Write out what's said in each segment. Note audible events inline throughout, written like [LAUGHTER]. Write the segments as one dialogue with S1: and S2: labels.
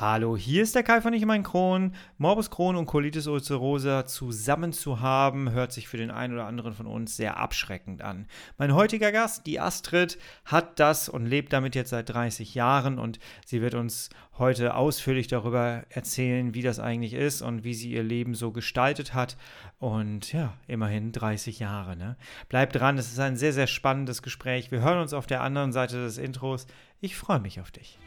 S1: Hallo, hier ist der Kai von Ich mein Kron. Morbus Crohn und Colitis ulcerosa zusammen zu haben, hört sich für den einen oder anderen von uns sehr abschreckend an. Mein heutiger Gast, die Astrid, hat das und lebt damit jetzt seit 30 Jahren und sie wird uns heute ausführlich darüber erzählen, wie das eigentlich ist und wie sie ihr Leben so gestaltet hat. Und ja, immerhin 30 Jahre. Ne? Bleibt dran, es ist ein sehr, sehr spannendes Gespräch. Wir hören uns auf der anderen Seite des Intros. Ich freue mich auf dich.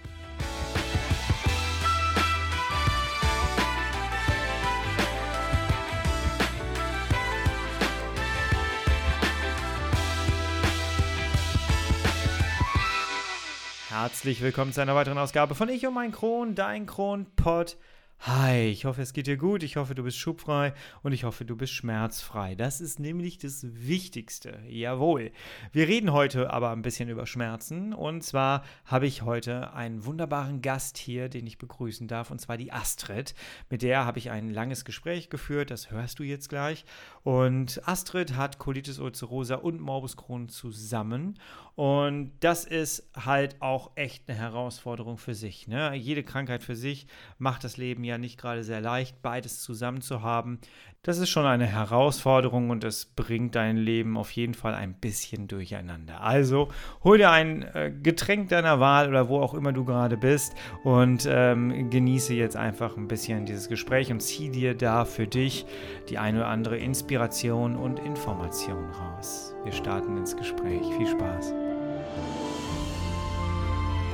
S1: Herzlich willkommen zu einer weiteren Ausgabe von Ich und mein Kron, dein Kronpott. Hi, ich hoffe, es geht dir gut, ich hoffe, du bist schubfrei und ich hoffe, du bist schmerzfrei. Das ist nämlich das Wichtigste. Jawohl. Wir reden heute aber ein bisschen über Schmerzen und zwar habe ich heute einen wunderbaren Gast hier, den ich begrüßen darf und zwar die Astrid. Mit der habe ich ein langes Gespräch geführt, das hörst du jetzt gleich. Und Astrid hat Colitis ulcerosa und Morbus Crohn zusammen und das ist halt auch echt eine Herausforderung für sich. Ne? Jede Krankheit für sich macht das Leben ja nicht gerade sehr leicht, beides zusammen zu haben. Das ist schon eine Herausforderung und es bringt dein Leben auf jeden Fall ein bisschen durcheinander. Also hol dir ein äh, Getränk deiner Wahl oder wo auch immer du gerade bist und ähm, genieße jetzt einfach ein bisschen dieses Gespräch und zieh dir da für dich die eine oder andere Inspiration und Information raus. Wir starten ins Gespräch. Viel Spaß.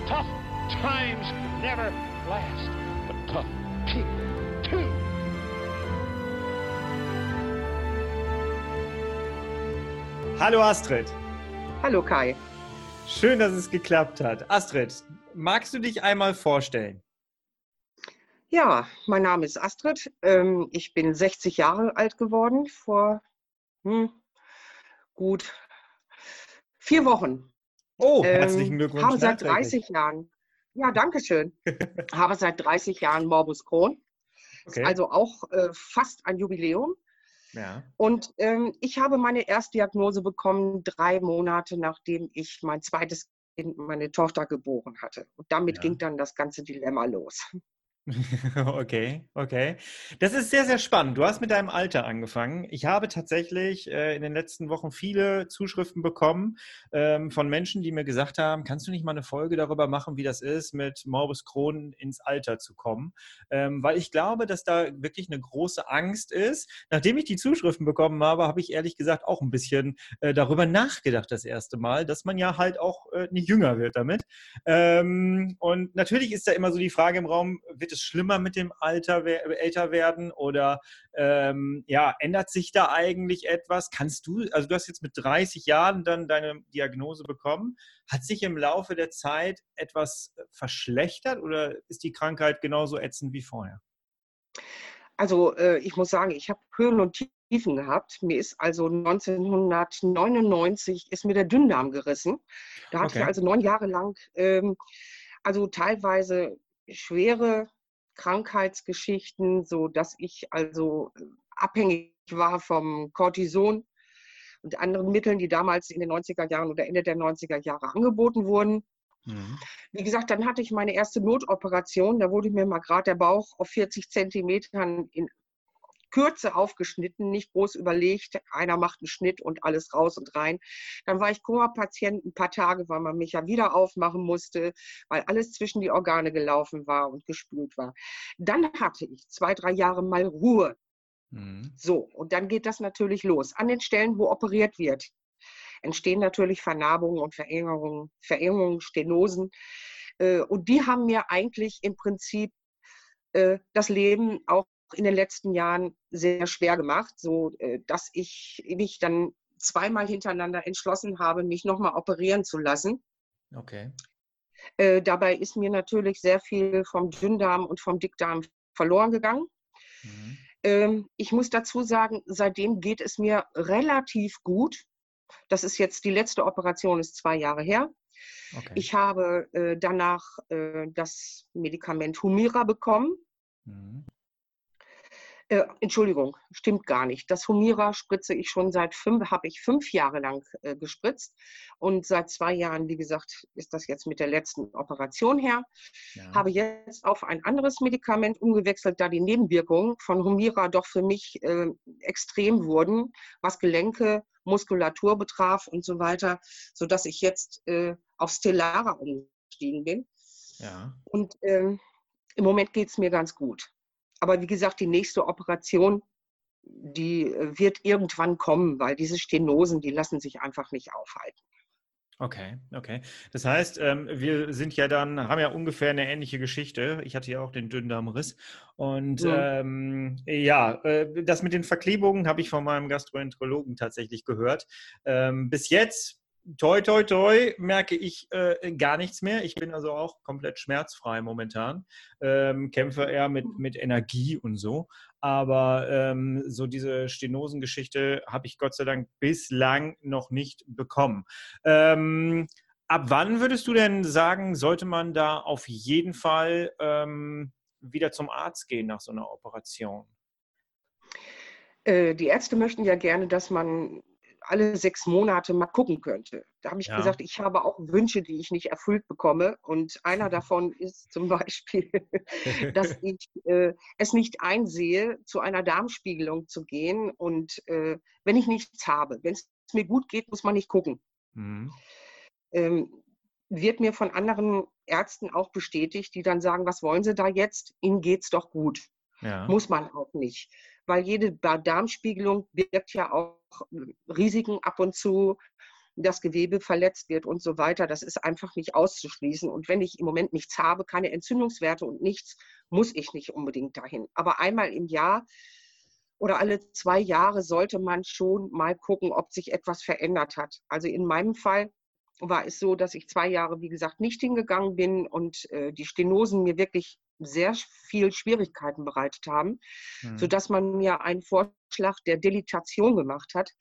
S1: Tough times never last, but tough people too. Hallo Astrid.
S2: Hallo Kai.
S1: Schön, dass es geklappt hat. Astrid, magst du dich einmal vorstellen?
S2: Ja, mein Name ist Astrid. Ähm, ich bin 60 Jahre alt geworden vor hm, gut vier Wochen.
S1: Oh, herzlichen ähm, Glückwunsch.
S2: Habe seit 30 Jahren, ja, danke schön. [LAUGHS] habe seit 30 Jahren Morbus Crohn. Okay. Also auch äh, fast ein Jubiläum. Ja. Und ähm, ich habe meine Erstdiagnose bekommen, drei Monate nachdem ich mein zweites Kind, meine Tochter geboren hatte. Und damit ja. ging dann das ganze Dilemma los. [LAUGHS]
S1: Okay, okay. Das ist sehr, sehr spannend. Du hast mit deinem Alter angefangen. Ich habe tatsächlich äh, in den letzten Wochen viele Zuschriften bekommen ähm, von Menschen, die mir gesagt haben, kannst du nicht mal eine Folge darüber machen, wie das ist, mit Morbus Crohn ins Alter zu kommen? Ähm, weil ich glaube, dass da wirklich eine große Angst ist. Nachdem ich die Zuschriften bekommen habe, habe ich ehrlich gesagt auch ein bisschen äh, darüber nachgedacht das erste Mal, dass man ja halt auch äh, nicht jünger wird damit. Ähm, und natürlich ist da immer so die Frage im Raum, wird es es schlimmer mit dem Alter, älter werden oder ähm, ja, ändert sich da eigentlich etwas? Kannst du, also du hast jetzt mit 30 Jahren dann deine Diagnose bekommen. Hat sich im Laufe der Zeit etwas verschlechtert oder ist die Krankheit genauso ätzend wie vorher?
S2: Also äh, ich muss sagen, ich habe Höhen und Tiefen gehabt. Mir ist also 1999 ist mir der Dünndarm gerissen. Da hatte okay. ich also neun Jahre lang ähm, also teilweise schwere Krankheitsgeschichten, so dass ich also äh, abhängig war vom Cortison und anderen Mitteln, die damals in den 90er Jahren oder Ende der 90er Jahre angeboten wurden. Mhm. Wie gesagt, dann hatte ich meine erste Notoperation. Da wurde mir mal gerade der Bauch auf 40 Zentimetern in Kürze aufgeschnitten, nicht groß überlegt. Einer macht einen Schnitt und alles raus und rein. Dann war ich Koma-Patient ein paar Tage, weil man mich ja wieder aufmachen musste, weil alles zwischen die Organe gelaufen war und gespült war. Dann hatte ich zwei, drei Jahre mal Ruhe. Mhm. So, und dann geht das natürlich los. An den Stellen, wo operiert wird, entstehen natürlich Vernarbungen und Verengungen, Verengungen, Stenosen. Äh, und die haben mir eigentlich im Prinzip äh, das Leben auch in den letzten Jahren sehr schwer gemacht, so äh, dass ich mich dann zweimal hintereinander entschlossen habe, mich nochmal operieren zu lassen.
S1: Okay.
S2: Äh, dabei ist mir natürlich sehr viel vom Dünndarm und vom Dickdarm verloren gegangen. Mhm. Ähm, ich muss dazu sagen, seitdem geht es mir relativ gut. Das ist jetzt die letzte Operation, ist zwei Jahre her. Okay. Ich habe äh, danach äh, das Medikament Humira bekommen. Mhm. Äh, Entschuldigung, stimmt gar nicht. Das Humira spritze ich schon seit fünf, habe ich fünf Jahre lang äh, gespritzt. Und seit zwei Jahren, wie gesagt, ist das jetzt mit der letzten Operation her. Ja. Habe jetzt auf ein anderes Medikament umgewechselt, da die Nebenwirkungen von Humira doch für mich äh, extrem wurden, was Gelenke, Muskulatur betraf und so weiter, sodass ich jetzt äh, auf Stellara umgestiegen bin. Ja. Und ähm, im Moment geht es mir ganz gut. Aber wie gesagt, die nächste Operation, die äh, wird irgendwann kommen, weil diese Stenosen, die lassen sich einfach nicht aufhalten.
S1: Okay, okay. Das heißt, ähm, wir sind ja dann, haben ja ungefähr eine ähnliche Geschichte. Ich hatte ja auch den Dünndarmriss. Und mhm. ähm, ja, äh, das mit den Verklebungen habe ich von meinem Gastroenterologen tatsächlich gehört. Ähm, bis jetzt toi, toi, toi, merke ich äh, gar nichts mehr. Ich bin also auch komplett schmerzfrei momentan. Ähm, kämpfe eher mit, mit Energie und so. Aber ähm, so diese Stenosengeschichte habe ich Gott sei Dank bislang noch nicht bekommen. Ähm, ab wann würdest du denn sagen, sollte man da auf jeden Fall ähm, wieder zum Arzt gehen nach so einer Operation?
S2: Äh, die Ärzte möchten ja gerne, dass man alle sechs Monate mal gucken könnte. Da habe ich ja. gesagt, ich habe auch Wünsche, die ich nicht erfüllt bekomme. Und einer [LAUGHS] davon ist zum Beispiel, [LAUGHS] dass ich äh, es nicht einsehe, zu einer Darmspiegelung zu gehen. Und äh, wenn ich nichts habe, wenn es mir gut geht, muss man nicht gucken. Mhm. Ähm, wird mir von anderen Ärzten auch bestätigt, die dann sagen, was wollen Sie da jetzt? Ihnen geht es doch gut. Ja. Muss man auch nicht weil jede Darmspiegelung birgt ja auch hm, Risiken ab und zu, das Gewebe verletzt wird und so weiter. Das ist einfach nicht auszuschließen. Und wenn ich im Moment nichts habe, keine Entzündungswerte und nichts, muss ich nicht unbedingt dahin. Aber einmal im Jahr oder alle zwei Jahre sollte man schon mal gucken, ob sich etwas verändert hat. Also in meinem Fall war es so, dass ich zwei Jahre, wie gesagt, nicht hingegangen bin und äh, die Stenosen mir wirklich sehr viel Schwierigkeiten bereitet haben, mhm. sodass man mir einen Vorschlag der Delitation gemacht hat.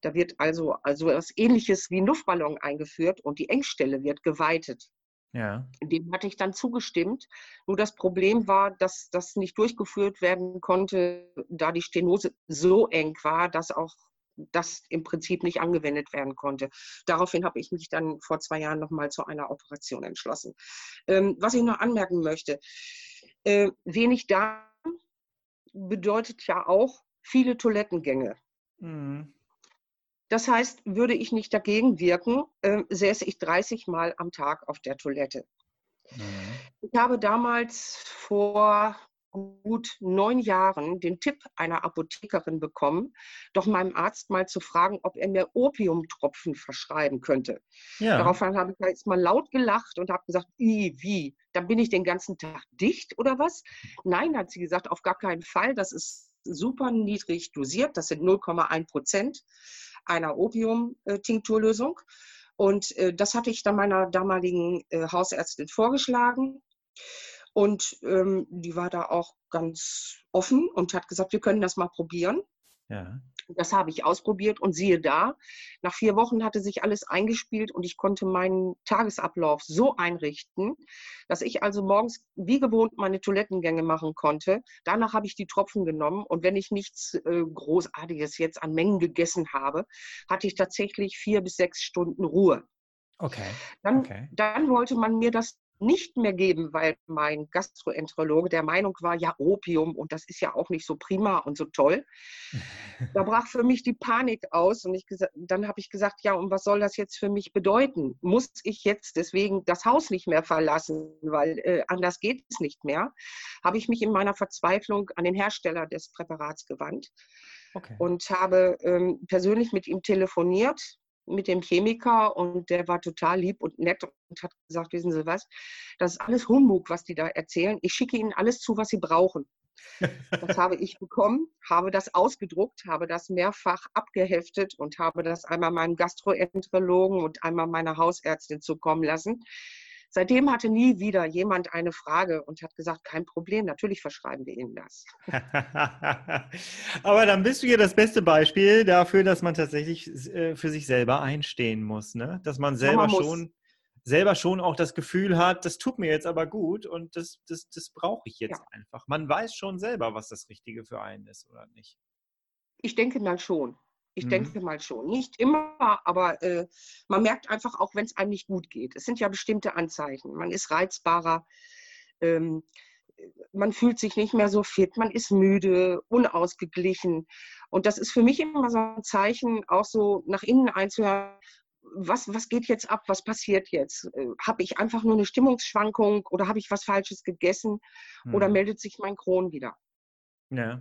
S2: Da wird also, also etwas Ähnliches wie ein Luftballon eingeführt und die Engstelle wird geweitet. Ja. Dem hatte ich dann zugestimmt. Nur das Problem war, dass das nicht durchgeführt werden konnte, da die Stenose so eng war, dass auch das im Prinzip nicht angewendet werden konnte. Daraufhin habe ich mich dann vor zwei Jahren nochmal zu einer Operation entschlossen. Ähm, was ich noch anmerken möchte, äh, wenig Darm bedeutet ja auch viele Toilettengänge. Mhm. Das heißt, würde ich nicht dagegen wirken, äh, säße ich 30 Mal am Tag auf der Toilette. Mhm. Ich habe damals vor gut neun Jahren den Tipp einer Apothekerin bekommen, doch meinem Arzt mal zu fragen, ob er mir Opiumtropfen verschreiben könnte. Ja. Daraufhin habe ich jetzt mal laut gelacht und habe gesagt, wie, dann bin ich den ganzen Tag dicht oder was? Nein, hat sie gesagt, auf gar keinen Fall. Das ist super niedrig dosiert. Das sind 0,1 Prozent einer Opium-Tinkturlösung. Und äh, das hatte ich dann meiner damaligen äh, Hausärztin vorgeschlagen. Und ähm, die war da auch ganz offen und hat gesagt, wir können das mal probieren. Ja. Das habe ich ausprobiert und siehe da, nach vier Wochen hatte sich alles eingespielt und ich konnte meinen Tagesablauf so einrichten, dass ich also morgens wie gewohnt meine Toilettengänge machen konnte. Danach habe ich die Tropfen genommen und wenn ich nichts äh, Großartiges jetzt an Mengen gegessen habe, hatte ich tatsächlich vier bis sechs Stunden Ruhe. Okay. Dann, okay. dann wollte man mir das nicht mehr geben, weil mein Gastroenterologe der Meinung war, ja, Opium und das ist ja auch nicht so prima und so toll. Da [LAUGHS] brach für mich die Panik aus und ich dann habe ich gesagt, ja, und was soll das jetzt für mich bedeuten? Muss ich jetzt deswegen das Haus nicht mehr verlassen, weil äh, anders geht es nicht mehr? Habe ich mich in meiner Verzweiflung an den Hersteller des Präparats gewandt okay. und habe ähm, persönlich mit ihm telefoniert mit dem Chemiker und der war total lieb und nett und hat gesagt, wissen Sie was, das ist alles Humbug, was die da erzählen. Ich schicke Ihnen alles zu, was Sie brauchen. Das habe ich bekommen, habe das ausgedruckt, habe das mehrfach abgeheftet und habe das einmal meinem Gastroenterologen und einmal meiner Hausärztin zukommen lassen. Seitdem hatte nie wieder jemand eine Frage und hat gesagt, kein Problem, natürlich verschreiben wir Ihnen das. [LAUGHS]
S1: Aber dann bist du ja das beste Beispiel dafür, dass man tatsächlich äh, für sich selber einstehen muss, ne? dass man selber man schon selber schon auch das Gefühl hat, das tut mir jetzt aber gut und das, das, das brauche ich jetzt
S2: Ja.
S1: einfach. Man weiß schon selber, was das Richtige für einen ist oder nicht.
S2: Ich denke mal schon. Ich
S1: Mhm.
S2: denke mal schon. Nicht immer, aber äh, man merkt einfach auch, wenn es einem nicht gut geht. Es sind ja bestimmte Anzeichen. Man ist reizbarer, ähm, man fühlt sich nicht mehr so fit, man ist müde, unausgeglichen. Und das ist für mich immer so ein Zeichen, auch so nach innen einzuhören, was, was geht jetzt ab, was passiert jetzt? Äh, habe ich einfach nur eine Stimmungsschwankung oder habe ich was Falsches gegessen oder
S1: Mhm.
S2: meldet sich mein Kron wieder?
S1: Ja.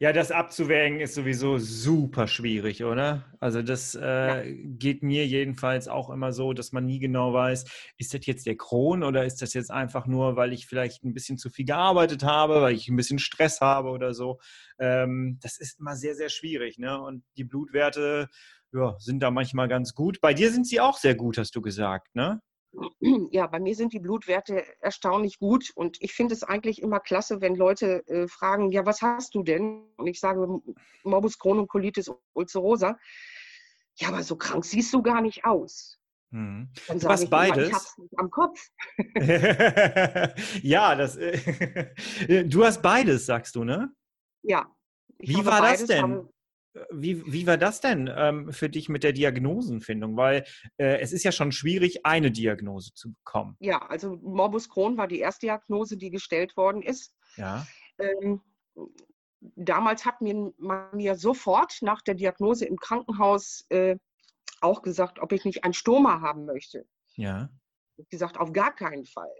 S1: ja, das abzuwägen ist sowieso super schwierig, oder? Also das äh, geht mir jedenfalls auch immer so, dass man nie genau weiß, ist das jetzt der Kron oder ist das jetzt einfach nur, weil ich vielleicht ein bisschen zu viel gearbeitet habe, weil ich ein bisschen Stress habe oder so. Ähm, das ist immer sehr, sehr schwierig, ne? Und die Blutwerte ja, sind da manchmal ganz gut. Bei dir sind sie auch sehr gut, hast du gesagt, ne?
S2: Ja, bei mir sind die Blutwerte erstaunlich gut und ich finde es eigentlich immer klasse, wenn Leute äh, fragen, ja, was hast du denn? Und ich sage Morbus Crohn und Colitis ulcerosa. Ja, aber so krank siehst du gar nicht aus. Dann
S1: Du hast
S2: ich immer,
S1: beides?
S2: ich am Kopf. [LAUGHS]
S1: ja, das. äh, [LAUGHS] du hast beides, sagst du, ne?
S2: Ja.
S1: Wie war das
S2: beides,
S1: denn?
S2: habe-
S1: Wie, wie war das denn ähm, für dich mit der Diagnosenfindung? Weil äh, es ist ja schon schwierig, eine Diagnose zu bekommen.
S2: Ja, also Morbus Crohn war die Erstdiagnose, die gestellt worden ist.
S1: Ja.
S2: Ähm, damals hat mir, man mir sofort nach der Diagnose im Krankenhaus äh, auch gesagt, ob ich nicht ein Stoma haben möchte.
S1: Ja.
S2: Ich gesagt, auf gar keinen Fall.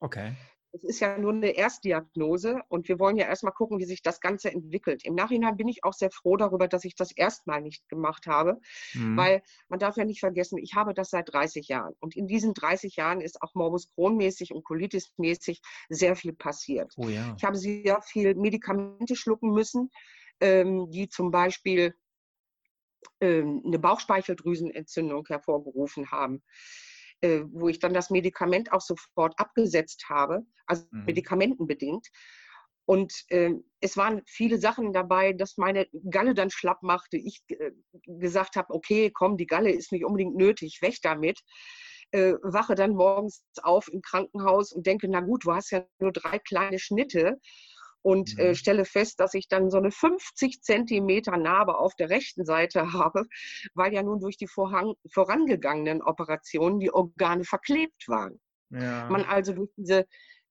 S1: Okay.
S2: Es ist ja nur eine Erstdiagnose und wir wollen ja erstmal gucken, wie sich das Ganze entwickelt. Im Nachhinein bin ich auch sehr froh darüber, dass ich das erstmal nicht gemacht habe,
S1: Mhm.
S2: weil man darf ja nicht vergessen, ich habe das seit 30 Jahren und in diesen 30 Jahren ist auch Morbus Crohn-mäßig und Colitis-mäßig sehr viel passiert.
S1: oh ja.
S2: Ich habe sehr viel Medikamente schlucken müssen, ähm, die zum Beispiel ähm, eine Bauchspeicheldrüsenentzündung hervorgerufen haben, äh, wo ich dann das Medikament auch sofort abgesetzt habe, also
S1: Mhm.
S2: medikamentenbedingt. Und ähm, es waren viele Sachen dabei, dass meine Galle dann schlapp machte. Ich äh, gesagt habe, okay, komm, die Galle ist nicht unbedingt nötig, weg damit. Äh, wache dann morgens auf im Krankenhaus und denke, na gut, du hast ja nur drei kleine Schnitte und
S1: Mhm.
S2: äh, stelle fest, dass ich dann so eine 50 Zentimeter Narbe auf der rechten Seite [LAUGHS] habe, weil ja nun durch die vorhang- vorangegangenen Operationen die Organe verklebt waren.
S1: ja.
S2: Man also durch diese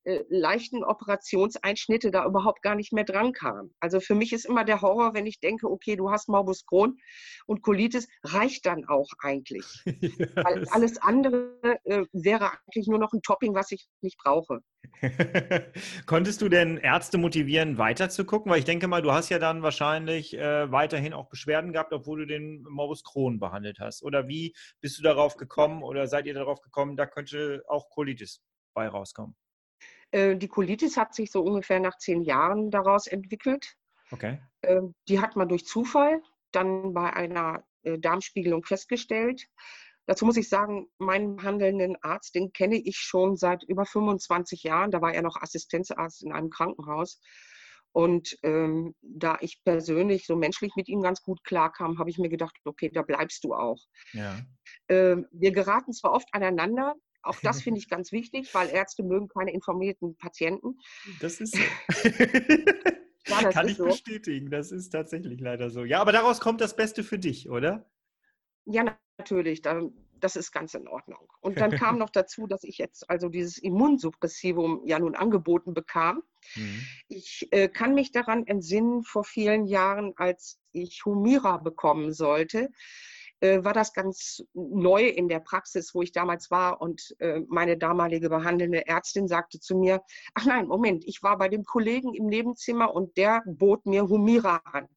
S2: äh, leichten Operationseinschnitte da überhaupt gar nicht mehr dran kam. Also für mich ist immer der Horror, wenn ich denke, okay, du hast Morbus Crohn und Colitis, reicht dann auch eigentlich. [LAUGHS]
S1: Ja,
S2: Weil alles andere äh, wäre eigentlich nur noch ein Topping, was ich nicht brauche. [LAUGHS]
S1: Konntest du denn Ärzte motivieren, weiterzugucken? Weil ich denke mal, du hast ja dann wahrscheinlich äh, weiterhin auch Beschwerden gehabt, obwohl du den Morbus Crohn behandelt hast. Oder wie bist du darauf gekommen oder seid ihr darauf gekommen, da könnte auch Colitis bei rauskommen?
S2: Äh, die Colitis hat sich so ungefähr nach zehn Jahren daraus entwickelt.
S1: Okay.
S2: Ähm, Die hat man durch Zufall dann bei einer äh, Darmspiegelung festgestellt. Dazu muss ich sagen, meinen behandelnden Arzt, den kenne ich schon seit über 25 Jahren. Da war er noch Assistenzarzt in einem Krankenhaus. Und ähm, da ich persönlich so menschlich mit ihm ganz gut klarkam, habe ich mir gedacht, okay, da bleibst du auch.
S1: Ja.
S2: Ähm, wir geraten zwar oft aneinander, auch das finde ich ganz wichtig, weil Ärzte mögen keine informierten Patienten.
S1: Das ist so. [LAUGHS]
S2: Ja, das
S1: Kann
S2: ist
S1: ich
S2: so.
S1: bestätigen. Das ist tatsächlich leider so. Ja, aber daraus kommt das Beste für dich, oder?
S2: Ja, na- natürlich, dann, das ist ganz in Ordnung. Und dann kam [LAUGHS] noch dazu, dass ich jetzt also dieses Immunsuppressivum ja nun angeboten bekam.
S1: Mhm.
S2: Ich äh, kann mich daran entsinnen, vor vielen Jahren, als ich Humira bekommen sollte, äh, war das ganz neu in der Praxis, wo ich damals war. Und äh, meine damalige behandelnde Ärztin sagte zu mir, ach nein, Moment, ich war bei dem Kollegen im Nebenzimmer und der bot mir Humira an.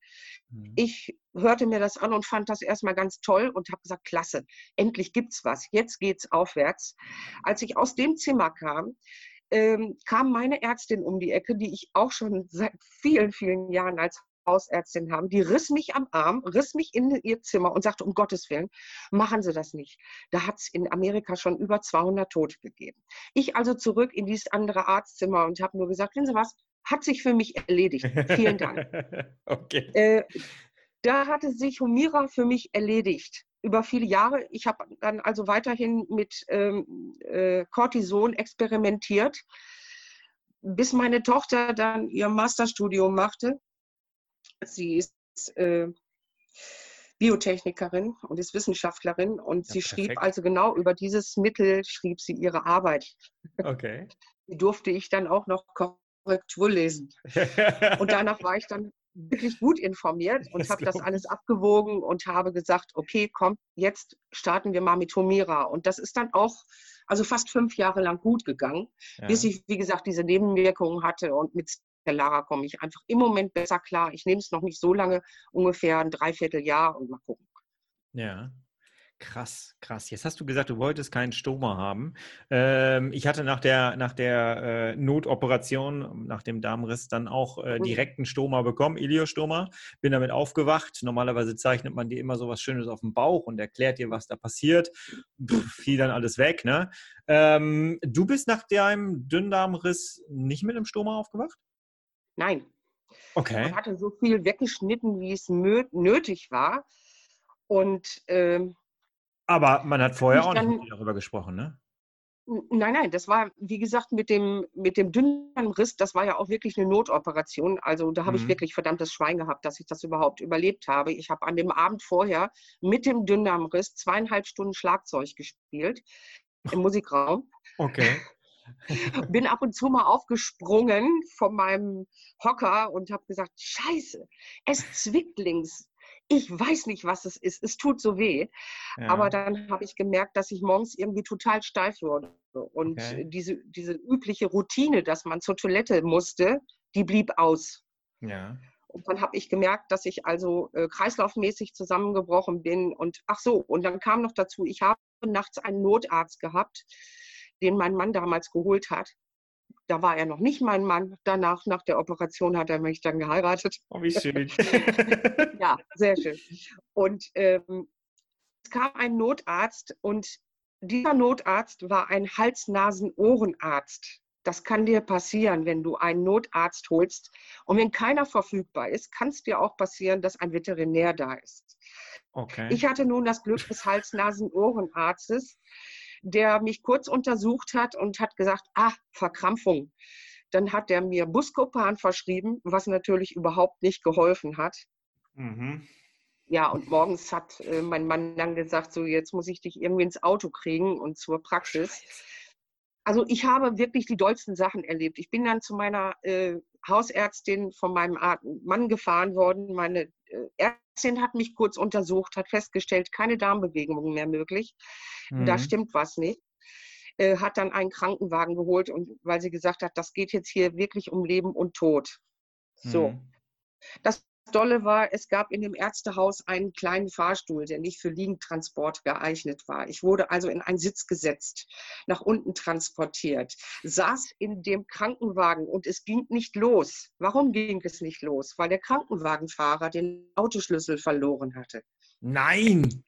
S1: Mhm.
S2: Ich hörte mir das an und fand das erstmal ganz toll und habe gesagt, klasse, endlich gibt's was, jetzt geht's aufwärts. Als ich aus dem Zimmer kam, ähm, kam meine Ärztin um die Ecke, die ich auch schon seit vielen, vielen Jahren als Hausärztin habe, die riss mich am Arm, riss mich in ihr Zimmer und sagte, um Gottes Willen, machen Sie das nicht. Da hat es in Amerika schon über 200 Tote gegeben. Ich also zurück in dieses andere Arztzimmer und habe nur gesagt, wissen Sie was, hat sich für mich erledigt. Vielen Dank. [LAUGHS]
S1: okay.
S2: Äh, da hatte sich Humira für mich erledigt. über viele Jahre. Ich habe dann also weiterhin mit ähm, äh, Cortison experimentiert, bis meine Tochter dann ihr Masterstudium machte. Sie ist äh, Biotechnikerin und ist Wissenschaftlerin und ja, sie perfekt. schrieb also genau über dieses Mittel schrieb sie ihre Arbeit.
S1: Okay. [LAUGHS]
S2: Die durfte ich dann auch noch Korrektur lesen. [LAUGHS] und danach war ich dann wirklich gut informiert und habe das alles abgewogen und habe gesagt, okay, komm, jetzt starten wir mal mit Homera. Und das ist dann auch, also fast fünf Jahre lang gut gegangen, ja. bis ich, wie gesagt, diese Nebenwirkungen hatte und mit Lara komme ich einfach im Moment besser klar. Ich nehme es noch nicht so lange, ungefähr ein Dreivierteljahr und mal gucken.
S1: Ja. Krass, krass. Jetzt hast du gesagt, du wolltest keinen Stoma haben. Ähm, ich hatte nach der, nach der äh, Notoperation, nach dem Darmriss, dann auch äh, direkt einen Stoma bekommen, Iliostoma. Bin damit aufgewacht. Normalerweise zeichnet man dir immer so was Schönes auf dem Bauch und erklärt dir, was da passiert. Pff, fiel dann alles weg. Ne? Ähm, du bist nach deinem Dünndarmriss nicht mit einem Stoma aufgewacht?
S2: Nein.
S1: Okay.
S2: Man hatte so viel weggeschnitten, wie es nötig war. Und ähm,
S1: aber man hat vorher auch nicht darüber gesprochen, ne?
S2: Nein, nein, das war, wie gesagt, mit dem, mit dem dünnen Riss, das war ja auch wirklich eine Notoperation. Also da habe mhm. ich wirklich verdammtes Schwein gehabt, dass ich das überhaupt überlebt habe. Ich habe an dem Abend vorher mit dem Dünndarmriss zweieinhalb Stunden Schlagzeug gespielt im Musikraum.
S1: Okay. [LAUGHS]
S2: Bin ab und zu mal aufgesprungen von meinem Hocker und habe gesagt, scheiße, es zwickt links ich weiß nicht, was es ist. Es tut so weh. Ja. Aber dann habe ich gemerkt, dass ich morgens irgendwie total steif wurde. Und okay. diese, diese übliche Routine, dass man zur Toilette musste, die blieb aus.
S1: Ja.
S2: Und dann habe ich gemerkt, dass ich also äh, kreislaufmäßig zusammengebrochen bin. Und ach so, und dann kam noch dazu, ich habe nachts einen Notarzt gehabt, den mein Mann damals geholt hat da war er noch nicht mein Mann. Danach, nach der Operation, hat er mich dann geheiratet.
S1: Oh, wie schön. [LAUGHS] [LAUGHS]
S2: ja, sehr schön. Und ähm, es kam ein Notarzt und dieser Notarzt war ein Hals-Nasen-Ohrenarzt. Das kann dir passieren, wenn du einen Notarzt holst. Und wenn keiner verfügbar ist, kann es dir auch passieren, dass ein Veterinär da ist.
S1: Okay.
S2: Ich hatte nun das Glück des Hals-Nasen-Ohrenarztes der mich kurz untersucht hat und hat gesagt, ah, Verkrampfung. Dann hat er mir Buscopan verschrieben, was natürlich überhaupt nicht geholfen hat. Mhm. Ja, und morgens hat äh, mein Mann dann gesagt, so jetzt muss ich dich irgendwie ins Auto kriegen und zur Praxis. Also ich habe wirklich die dollsten Sachen erlebt. Ich bin dann zu meiner äh, Hausärztin von meinem Mann gefahren worden. Meine äh, Ärztin hat mich kurz untersucht, hat festgestellt, keine Darmbewegungen mehr möglich. Mhm. Da stimmt was nicht. Äh, hat dann einen Krankenwagen geholt und weil sie gesagt hat, das geht jetzt hier wirklich um Leben und Tod. So. Mhm. Das Dolle war, es gab in dem Ärztehaus einen kleinen Fahrstuhl, der nicht für Liegendtransport geeignet war. Ich wurde also in einen Sitz gesetzt, nach unten transportiert, saß in dem Krankenwagen und es ging nicht los. Warum ging es nicht los? Weil der Krankenwagenfahrer den Autoschlüssel verloren hatte.
S1: Nein!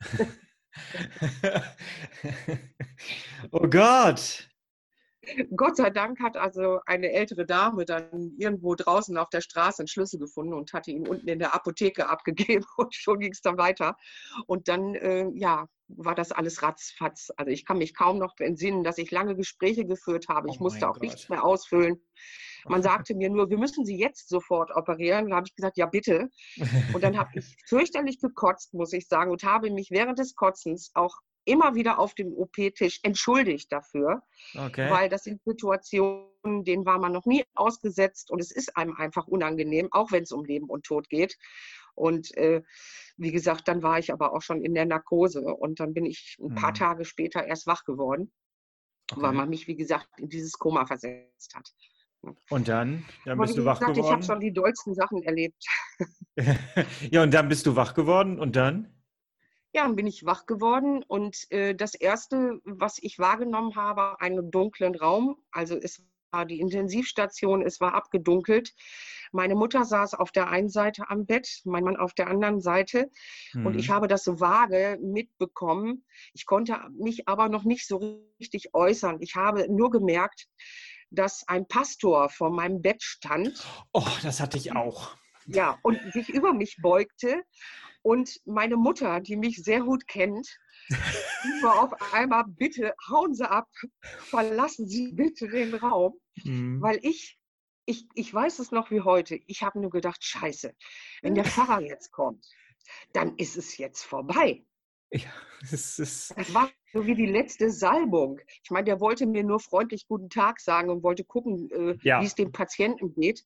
S1: [LAUGHS] [LAUGHS] oh Gott!
S2: Gott sei Dank hat also eine ältere Dame dann irgendwo draußen auf der Straße einen Schlüssel gefunden und hatte ihn unten in der Apotheke [LAUGHS] abgegeben und schon ging es dann weiter. Und dann, äh, ja, war das alles ratzfatz. Also ich kann mich kaum noch entsinnen, dass ich lange Gespräche geführt habe. Ich oh musste auch Gott. nichts mehr ausfüllen. Man sagte mir nur, wir müssen Sie jetzt sofort operieren. Da habe ich gesagt, ja bitte. [LAUGHS] Und dann habe ich fürchterlich gekotzt, muss ich sagen, und habe mich während des Kotzens auch immer wieder auf dem OP-Tisch entschuldigt dafür, okay. weil das sind Situationen, denen war man noch nie ausgesetzt und es ist einem einfach unangenehm, auch wenn es um Leben und Tod geht. Und äh, wie gesagt, dann war ich aber auch schon in der Narkose und dann bin ich ein paar mhm. Tage später erst wach geworden, okay. weil man mich, wie gesagt, in dieses Koma versetzt hat.
S1: Und dann, dann bist du wach gesagt, geworden?
S2: Ich habe schon die dollsten Sachen erlebt. [LAUGHS]
S1: ja, und dann bist du wach geworden und dann?
S2: Ja, dann bin ich wach geworden und äh, das Erste, was ich wahrgenommen habe, einen dunklen Raum. Also es war die Intensivstation, es war abgedunkelt. Meine Mutter saß auf der einen Seite am Bett, mein Mann auf der anderen Seite. Mhm. Und ich mhm. habe das so vage mitbekommen. Ich konnte mich aber noch nicht so richtig äußern. Ich habe nur gemerkt, dass ein Pastor vor meinem Bett stand.
S1: Oh, das hatte ich auch.
S2: Ja, und sich über mich beugte Und meine Mutter, die mich sehr gut kennt, war auf einmal, bitte hauen Sie ab, verlassen Sie bitte den Raum, mhm. weil ich, ich, ich weiß es noch wie heute, ich habe nur gedacht, scheiße, wenn der Pfarrer jetzt kommt, dann ist es jetzt vorbei. Ja, [LAUGHS] es ist. Das war so wie die letzte Salbung. Ich meine, der wollte mir nur freundlich guten Tag sagen und wollte gucken, äh, ja. wie es dem Patienten geht.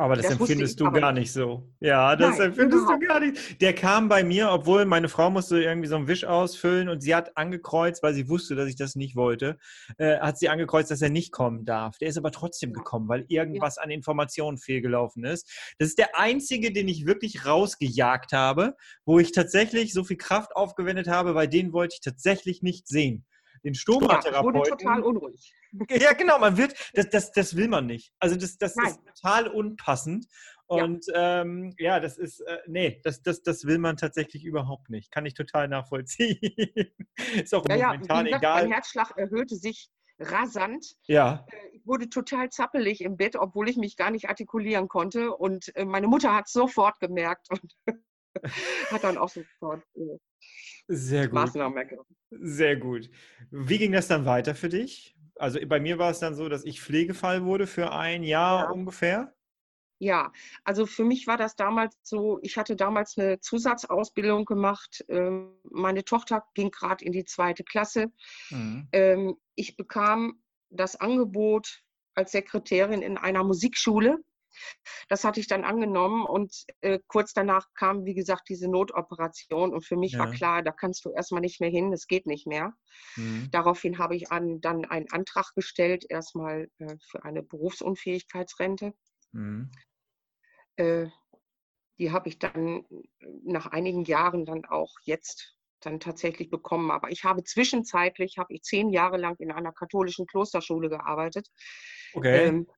S1: Aber das, das empfindest du gar nicht so. Ja, das Nein, empfindest überhaupt. du gar nicht. Der kam bei mir, obwohl meine Frau musste irgendwie so einen Wisch ausfüllen und sie hat angekreuzt, weil sie wusste, dass ich das nicht wollte, äh, hat sie angekreuzt, dass er nicht kommen darf. Der ist aber trotzdem gekommen, weil irgendwas ja. an Informationen fehlgelaufen ist. Das ist der einzige, den ich wirklich rausgejagt habe, wo ich tatsächlich so viel Kraft aufgewendet habe, weil den wollte ich tatsächlich nicht sehen den Stomatherapeuten. Ja, wurde
S2: total unruhig.
S1: Ja, genau, man wird, das, das, das will man nicht. Also das, das ist total unpassend. Und ja, ähm, ja das ist, äh, nee, das, das, das will man tatsächlich überhaupt nicht. Kann ich total nachvollziehen. [LAUGHS]
S2: ist auch ja, momentan ja, gesagt, egal. Mein Herzschlag erhöhte sich rasant.
S1: Ja.
S2: Äh, ich wurde total zappelig im Bett, obwohl ich mich gar nicht artikulieren konnte. Und äh, meine Mutter hat es sofort gemerkt und [LAUGHS] [LAUGHS] hat dann auch sofort
S1: sehr gut. Maßnahmen ergriffen. Sehr gut. Wie ging das dann weiter für dich? Also bei mir war es dann so, dass ich Pflegefall wurde für ein Jahr ja. ungefähr.
S2: Ja, also für mich war das damals so, ich hatte damals eine Zusatzausbildung gemacht. Ähm, meine Tochter ging gerade in die zweite Klasse. Mhm. Ähm, ich bekam das Angebot als Sekretärin in einer Musikschule das hatte ich dann angenommen und äh, kurz danach kam, wie gesagt, diese Notoperation und für mich ja. war klar, da kannst du erstmal nicht mehr hin, es geht nicht mehr. Mhm. Daraufhin habe ich an, dann einen Antrag gestellt, erstmal äh, für eine Berufsunfähigkeitsrente. Mhm. Äh, die habe ich dann nach einigen Jahren dann auch jetzt dann tatsächlich bekommen. Aber ich habe zwischenzeitlich, habe ich zehn Jahre lang in einer katholischen Klosterschule gearbeitet.
S1: Okay. Ähm,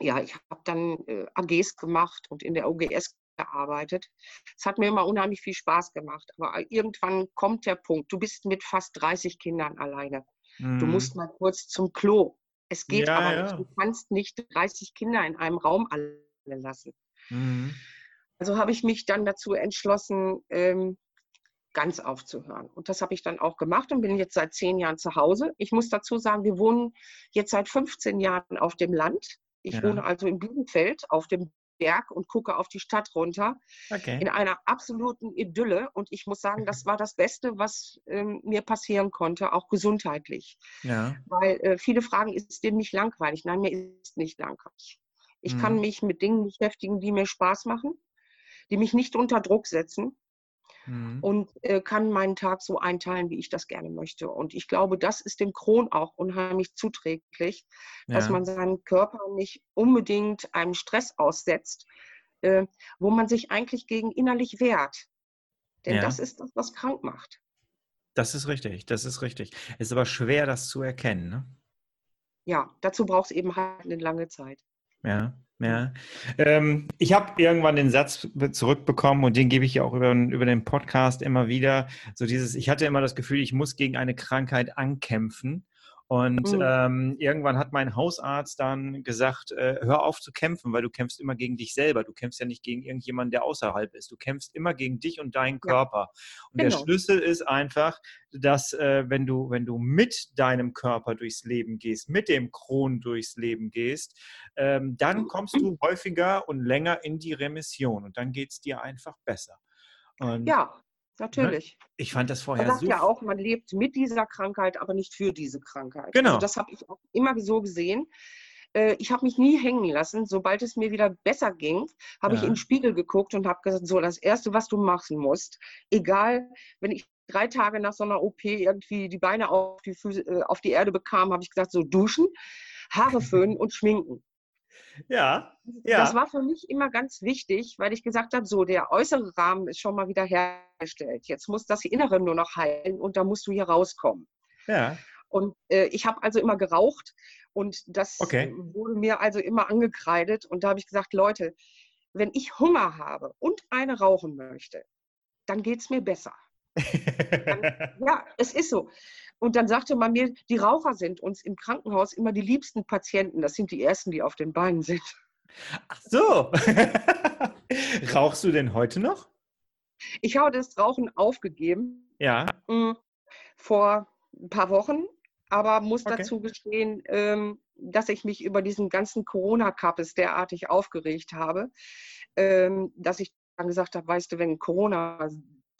S2: ja, ich habe dann äh, AGs gemacht und in der OGS gearbeitet. Es hat mir immer unheimlich viel Spaß gemacht. Aber irgendwann kommt der Punkt, du bist mit fast 30 Kindern alleine. Mhm. Du musst mal kurz zum Klo. Es geht ja, aber ja. nicht. Du kannst nicht 30 Kinder in einem Raum alleine lassen. Mhm. Also habe ich mich dann dazu entschlossen, ähm, ganz aufzuhören. Und das habe ich dann auch gemacht und bin jetzt seit zehn Jahren zu Hause. Ich muss dazu sagen, wir wohnen jetzt seit 15 Jahren auf dem Land. Ich ja. wohne also in Bielefeld auf dem Berg und gucke auf die Stadt runter. Okay. In einer absoluten Idylle. Und ich muss sagen, das war das Beste, was ähm, mir passieren konnte, auch gesundheitlich. Ja. Weil äh, viele fragen, ist dem nicht langweilig? Nein, mir ist nicht langweilig. Ich mhm. kann mich mit Dingen beschäftigen, die mir Spaß machen, die mich nicht unter Druck setzen mhm. und äh, kann meinen Tag so einteilen, wie ich das gerne möchte. Und ich glaube, das ist dem Kron auch unheimlich zuträglich, ja. dass man seinen Körper nicht unbedingt einem Stress aussetzt, äh, wo man sich eigentlich gegen innerlich wehrt. Denn ja. das ist das, was krank macht.
S1: Das ist richtig, das ist richtig. Es ist aber schwer, das zu erkennen. Ne?
S2: Ja, dazu braucht es eben halt eine lange Zeit.
S1: Ja. Ja. Ähm, ich habe irgendwann den Satz zurückbekommen und den gebe ich ja auch über, über den Podcast immer wieder. So dieses, ich hatte immer das Gefühl, ich muss gegen eine Krankheit ankämpfen. Und mhm. ähm, irgendwann hat mein Hausarzt dann gesagt, äh, hör auf zu kämpfen, weil du kämpfst immer gegen dich selber. Du kämpfst ja nicht gegen irgendjemanden, der außerhalb ist. Du kämpfst immer gegen dich und deinen Körper. Ja. Und genau. der Schlüssel ist einfach, dass äh, wenn du, wenn du mit deinem Körper durchs Leben gehst, mit dem Kron durchs Leben gehst, ähm, dann mhm. kommst du häufiger und länger in die Remission und dann geht es dir einfach besser.
S2: Und ja? Natürlich.
S1: Ich fand das vorher
S2: man sagt so. ja auch, man lebt mit dieser Krankheit, aber nicht für diese Krankheit.
S1: Genau.
S2: Also das habe ich auch immer so gesehen. Äh, ich habe mich nie hängen lassen. Sobald es mir wieder besser ging, habe ja. ich in den Spiegel geguckt und habe gesagt, so, das Erste, was du machen musst, egal, wenn ich drei Tage nach so einer OP irgendwie die Beine auf die, Füße, äh, auf die Erde bekam, habe ich gesagt, so duschen, Haare föhnen [LAUGHS] und schminken.
S1: Ja, ja.
S2: Das war für mich immer ganz wichtig, weil ich gesagt habe, so, der äußere Rahmen ist schon mal wieder hergestellt. Jetzt muss das Innere nur noch heilen und da musst du hier rauskommen.
S1: Ja.
S2: Und äh, ich habe also immer geraucht und das okay. wurde mir also immer angekreidet. Und da habe ich gesagt, Leute, wenn ich Hunger habe und eine rauchen möchte, dann geht es mir besser. [LAUGHS] ja, es ist so. Und dann sagte man mir, die Raucher sind uns im Krankenhaus immer die liebsten Patienten. Das sind die ersten, die auf den Beinen sind.
S1: Ach so. [LAUGHS] Rauchst du denn heute noch?
S2: Ich habe das Rauchen aufgegeben.
S1: Ja.
S2: Hm, vor ein paar Wochen, aber muss okay. dazu gestehen, ähm, dass ich mich über diesen ganzen Corona-Kappes derartig aufgeregt habe, ähm, dass ich dann gesagt habe, weißt du, wenn Corona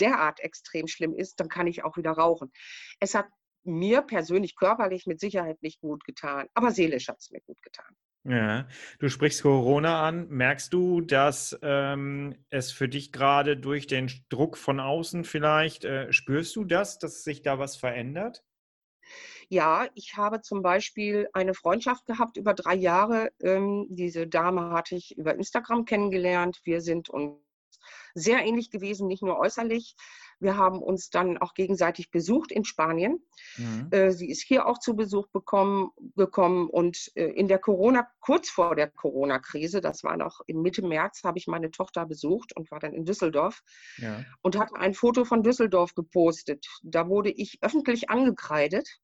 S2: derart extrem schlimm ist, dann kann ich auch wieder rauchen. Es hat mir persönlich körperlich mit Sicherheit nicht gut getan, aber seelisch hat es mir gut getan.
S1: Ja, du sprichst Corona an. Merkst du, dass ähm, es für dich gerade durch den Druck von außen vielleicht, äh, spürst du das, dass sich da was verändert?
S2: Ja, ich habe zum Beispiel eine Freundschaft gehabt über drei Jahre. Ähm, diese Dame hatte ich über Instagram kennengelernt. Wir sind uns sehr ähnlich gewesen, nicht nur äußerlich. Wir haben uns dann auch gegenseitig besucht in Spanien. Mhm. Äh, sie ist hier auch zu Besuch bekommen, gekommen und äh, in der Corona, kurz vor der Corona-Krise, das war noch im Mitte März, habe ich meine Tochter besucht und war dann in Düsseldorf ja. und hatte ein Foto von Düsseldorf gepostet. Da wurde ich öffentlich angekreidet,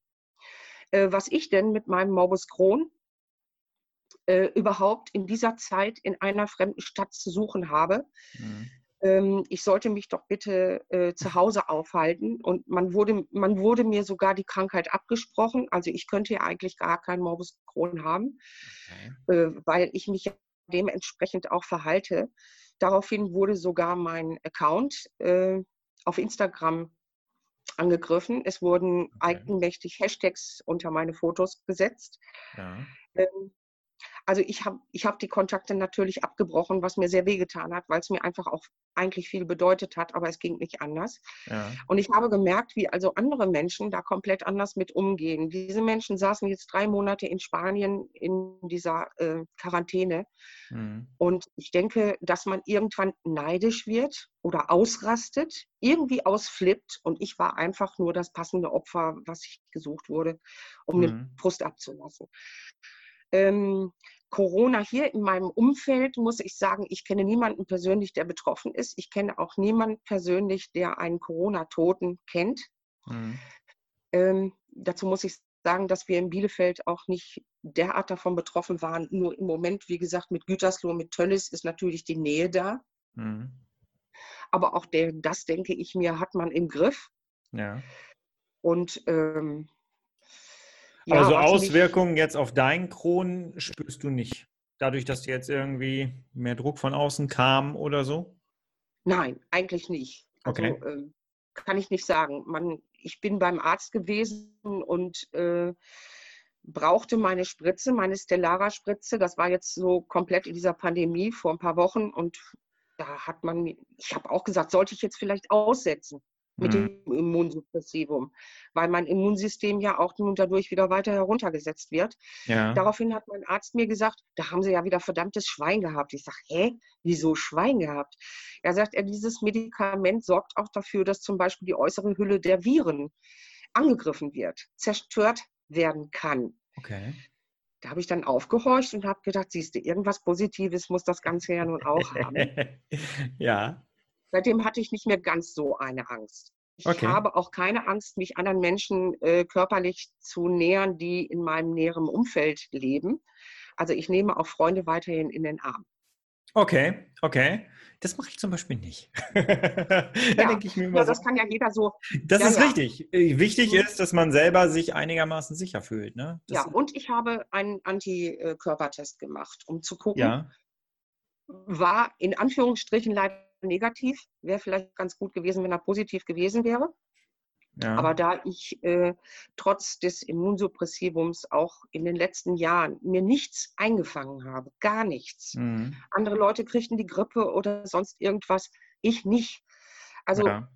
S2: äh, was ich denn mit meinem Morbus Crohn überhaupt in dieser Zeit in einer fremden Stadt zu suchen habe. Mhm ähm, ich sollte mich doch bitte äh, zu Hause aufhalten. Und man wurde, man wurde mir sogar die Krankheit abgesprochen. Also ich könnte ja eigentlich gar keinen Morbus Crohn haben, okay. äh, weil ich mich dementsprechend auch verhalte. Daraufhin wurde sogar mein Account äh, auf Instagram angegriffen. Es wurden okay. eigenmächtig Hashtags unter meine Fotos gesetzt. Ja. Ähm, also ich habe ich hab die Kontakte natürlich abgebrochen, was mir sehr wehgetan hat, weil es mir einfach auch eigentlich viel bedeutet hat, aber es ging nicht anders. Ja. Und ich habe gemerkt, wie also andere Menschen da komplett anders mit umgehen. Diese Menschen saßen jetzt drei Monate in Spanien in dieser äh, Quarantäne. Mhm. Und ich denke, dass man irgendwann neidisch wird oder ausrastet, irgendwie ausflippt. Und ich war einfach nur das passende Opfer, was ich gesucht wurde, um mhm. den Frust abzulassen. Ähm, Corona hier in meinem Umfeld, muss ich sagen, ich kenne niemanden persönlich, der betroffen ist. Ich kenne auch niemanden persönlich, der einen Corona-Toten kennt. Mhm. Ähm, dazu muss ich sagen, dass wir in Bielefeld auch nicht derart davon betroffen waren. Nur im Moment, wie gesagt, mit Gütersloh, mit Töllis ist natürlich die Nähe da. Mhm. Aber auch der, das, denke ich mir, hat man im Griff. Ja. Und ähm,
S1: ja, also Auswirkungen jetzt auf deinen Kronen spürst du nicht. Dadurch, dass jetzt irgendwie mehr Druck von außen kam oder so?
S2: Nein, eigentlich nicht. Also, okay. äh, kann ich nicht sagen. Man, ich bin beim Arzt gewesen und äh, brauchte meine Spritze, meine Stellara-Spritze. Das war jetzt so komplett in dieser Pandemie vor ein paar Wochen und da hat man, ich habe auch gesagt, sollte ich jetzt vielleicht aussetzen mit mhm. dem Immunsuppressivum, weil mein Immunsystem ja auch nun dadurch wieder weiter heruntergesetzt wird. Ja. Daraufhin hat mein Arzt mir gesagt, da haben Sie ja wieder verdammtes Schwein gehabt. Ich sage, hä, wieso Schwein gehabt? Er sagt, er, dieses Medikament sorgt auch dafür, dass zum Beispiel die äußere Hülle der Viren angegriffen wird, zerstört werden kann. Okay. Da habe ich dann aufgehorcht und habe gedacht, siehst du, irgendwas Positives muss das Ganze ja nun auch haben. [LAUGHS]
S1: ja.
S2: Seitdem hatte ich nicht mehr ganz so eine Angst. Ich okay. habe auch keine Angst, mich anderen Menschen äh, körperlich zu nähern, die in meinem näheren Umfeld leben. Also ich nehme auch Freunde weiterhin in den Arm.
S1: Okay, okay. Das mache ich zum Beispiel nicht. [LAUGHS] da
S2: ja, denke ich mir immer ja, das so, kann ja jeder so.
S1: Das ja, ist richtig. Äh, wichtig mhm. ist, dass man selber sich einigermaßen sicher fühlt. Ne?
S2: ja, und ich habe einen Antikörpertest gemacht, um zu gucken, war in Anführungsstrichen leider negativ. Wäre vielleicht ganz gut gewesen, wenn er positiv gewesen wäre. Ja. Aber da ich äh, trotz des Immunsuppressivums auch in den letzten Jahren mir nichts eingefangen habe, gar nichts. Mhm. Andere Leute kriegten die Grippe oder sonst irgendwas, ich nicht. Also ja.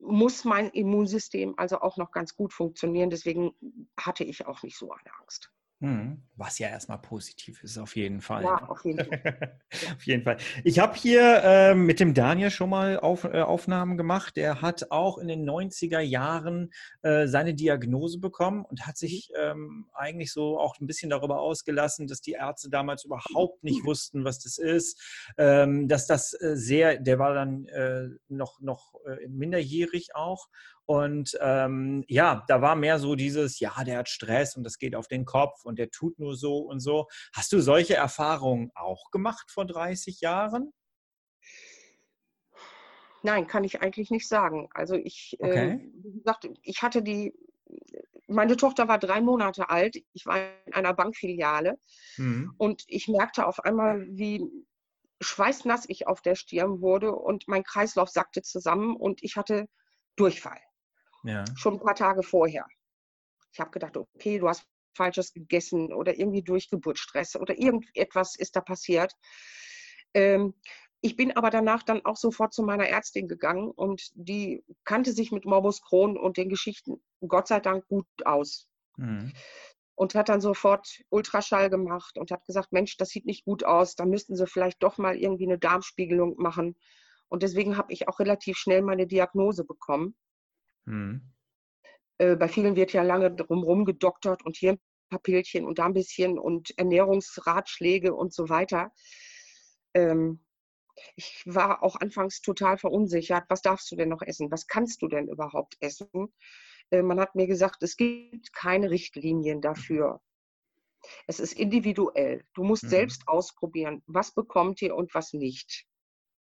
S2: muss mein Immunsystem also auch noch ganz gut funktionieren. Deswegen hatte ich auch nicht so eine Angst.
S1: Mhm. Was ja erstmal positiv ist, auf jeden Fall.
S2: Ja, auf jeden Fall. [LAUGHS]
S1: auf jeden Fall. Ich habe hier äh, mit dem Daniel schon mal auf, äh, Aufnahmen gemacht. Der hat auch in den 90er Jahren äh, seine Diagnose bekommen und hat sich mhm. ähm, eigentlich so auch ein bisschen darüber ausgelassen, dass die Ärzte damals überhaupt nicht wussten, was das ist. Ähm, dass das äh, sehr, der war dann äh, noch, noch äh, minderjährig auch und ähm, ja, da war mehr so dieses, ja, der hat Stress und das geht auf den Kopf und der tut nur so und so. Hast du solche Erfahrungen auch gemacht vor 30 Jahren?
S2: Nein, kann ich eigentlich nicht sagen. Also ich, äh, okay. äh, wie gesagt, ich hatte die, meine Tochter war drei Monate alt. Ich war in einer Bankfiliale mhm. und ich merkte auf einmal, wie schweißnass ich auf der Stirn wurde und mein Kreislauf sackte zusammen und ich hatte Durchfall. Ja. Schon ein paar Tage vorher. Ich habe gedacht, okay, du hast Falsches gegessen oder irgendwie Durchgeburtsstress oder irgendetwas ist da passiert. Ähm, ich bin aber danach dann auch sofort zu meiner Ärztin gegangen und die kannte sich mit Morbus Crohn und den Geschichten Gott sei Dank gut aus. Mhm. Und hat dann sofort Ultraschall gemacht und hat gesagt, Mensch, das sieht nicht gut aus, da müssten Sie vielleicht doch mal irgendwie eine Darmspiegelung machen. Und deswegen habe ich auch relativ schnell meine Diagnose bekommen. Mhm. Äh, bei vielen wird ja lange drumherum gedoktert und hier ein paar Pillchen und da ein bisschen und Ernährungsratschläge und so weiter. Ähm, ich war auch anfangs total verunsichert. Was darfst du denn noch essen? Was kannst du denn überhaupt essen? Äh, man hat mir gesagt, es gibt keine Richtlinien dafür. Es ist individuell. Du musst mhm. selbst ausprobieren, was bekommt ihr und was nicht.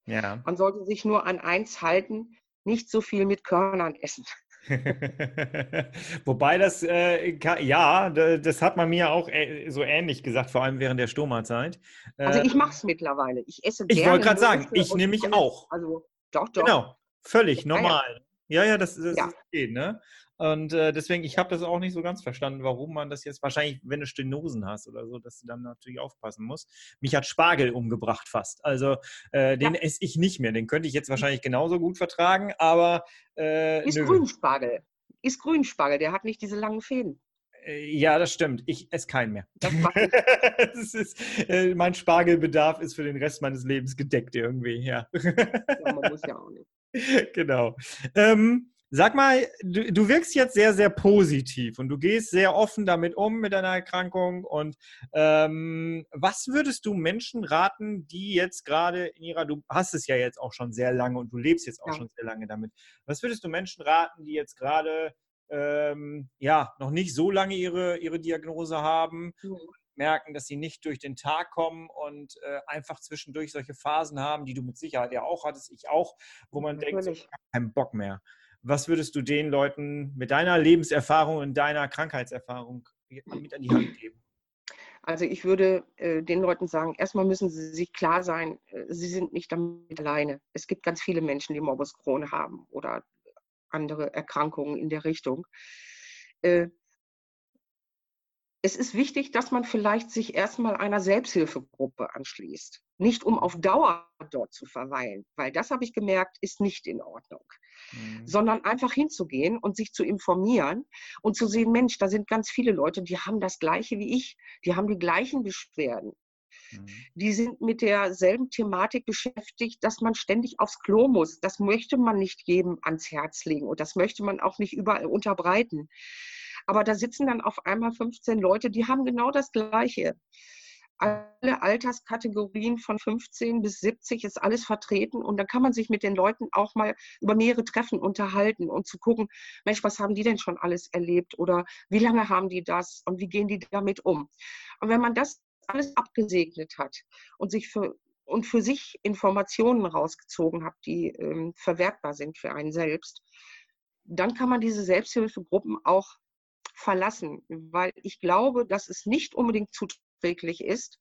S2: Ja. Man sollte sich nur an eins halten, nicht so viel mit Körnern essen. [LAUGHS] [LAUGHS]
S1: Wobei das, äh, ja, das hat man mir auch äh, so ähnlich gesagt, vor allem während der Stoma-Zeit.
S2: also ich ähm, mache es mittlerweile. Ich esse
S1: Ich wollte gerade sagen, ich nehme mich auch. Also doch, doch. Genau, völlig normal. Ja, ja, das, das ja. geht, ne? Und äh, deswegen, ich habe das auch nicht so ganz verstanden, warum man das jetzt, wahrscheinlich, wenn du Stenosen hast oder so, dass du dann natürlich aufpassen musst. Mich hat Spargel umgebracht fast. Also äh, den ja. esse ich nicht mehr. Den könnte ich jetzt wahrscheinlich genauso gut vertragen, aber.
S2: Äh, ist nö. Grünspargel. Ist Grünspargel, der hat nicht diese langen Fäden.
S1: Äh, ja, das stimmt. Ich esse keinen mehr. [LAUGHS] ist, äh, mein Spargelbedarf ist für den Rest meines Lebens gedeckt irgendwie, ja. ja man muss ja auch nicht. [LAUGHS] Genau. Ähm, Sag mal, du, du, wirkst jetzt sehr, sehr positiv und du gehst sehr offen damit um mit deiner Erkrankung. Und ähm, was würdest du Menschen raten, die jetzt gerade in ihrer, du hast es ja jetzt auch schon sehr lange und du lebst jetzt auch ja. schon sehr lange damit. Was würdest du Menschen raten, die jetzt gerade ähm, ja noch nicht so lange ihre, ihre Diagnose haben? Mhm merken, dass sie nicht durch den Tag kommen und äh, einfach zwischendurch solche Phasen haben, die du mit Sicherheit ja auch hattest, ich auch, wo man Natürlich. denkt, so, ich habe keinen Bock mehr. Was würdest du den Leuten mit deiner Lebenserfahrung und deiner Krankheitserfahrung mit an die Hand geben?
S2: Also ich würde äh, den Leuten sagen, erstmal müssen sie sich klar sein, äh, sie sind nicht damit alleine. Es gibt ganz viele Menschen, die Morbus Crohn haben oder andere Erkrankungen in der Richtung. Äh, es ist wichtig, dass man vielleicht sich erstmal einer Selbsthilfegruppe anschließt. Nicht um auf Dauer dort zu verweilen, weil das habe ich gemerkt, ist nicht in Ordnung. Mhm. Sondern einfach hinzugehen und sich zu informieren und zu sehen, Mensch, da sind ganz viele Leute, die haben das Gleiche wie ich, die haben die gleichen Beschwerden. Mhm. Die sind mit derselben Thematik beschäftigt, dass man ständig aufs Klo muss. Das möchte man nicht jedem ans Herz legen und das möchte man auch nicht überall unterbreiten. Aber da sitzen dann auf einmal 15 Leute, die haben genau das Gleiche. Alle Alterskategorien von 15 bis 70 ist alles vertreten und dann kann man sich mit den Leuten auch mal über mehrere Treffen unterhalten und zu gucken, Mensch, was haben die denn schon alles erlebt oder wie lange haben die das und wie gehen die damit um? Und wenn man das alles abgesegnet hat und sich für und für sich Informationen rausgezogen hat, die ähm, verwertbar sind für einen selbst, dann kann man diese Selbsthilfegruppen auch verlassen, weil ich glaube, dass es nicht unbedingt zuträglich ist,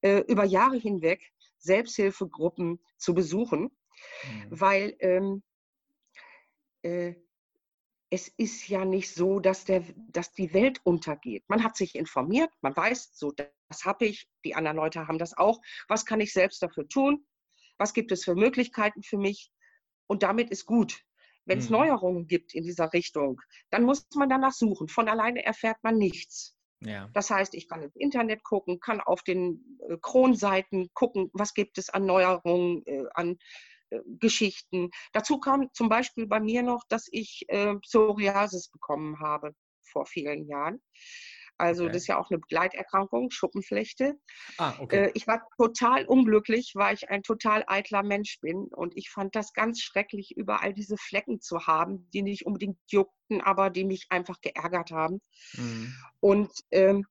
S2: äh, über Jahre hinweg Selbsthilfegruppen zu besuchen, mhm. weil ähm, äh, es ist ja nicht so, dass, der, dass die Welt untergeht. Man hat sich informiert, man weiß, so das habe ich, die anderen Leute haben das auch. Was kann ich selbst dafür tun? Was gibt es für Möglichkeiten für mich? Und damit ist gut. Wenn es mhm. Neuerungen gibt in dieser Richtung, dann muss man danach suchen. Von alleine erfährt man nichts. Ja. Das heißt, ich kann im Internet gucken, kann auf den äh, Kronseiten gucken, was gibt es an Neuerungen, äh, an äh, Geschichten. Dazu kam zum Beispiel bei mir noch, dass ich äh, Psoriasis bekommen habe vor vielen Jahren. Also okay. das ist ja auch eine Begleiterkrankung, Schuppenflechte. Ah, okay. Äh, ich war total unglücklich, weil ich ein total eitler Mensch bin. Und ich fand das ganz schrecklich, überall diese Flecken zu haben, die nicht unbedingt juckten, aber die mich einfach geärgert haben. Mhm. Und ähm,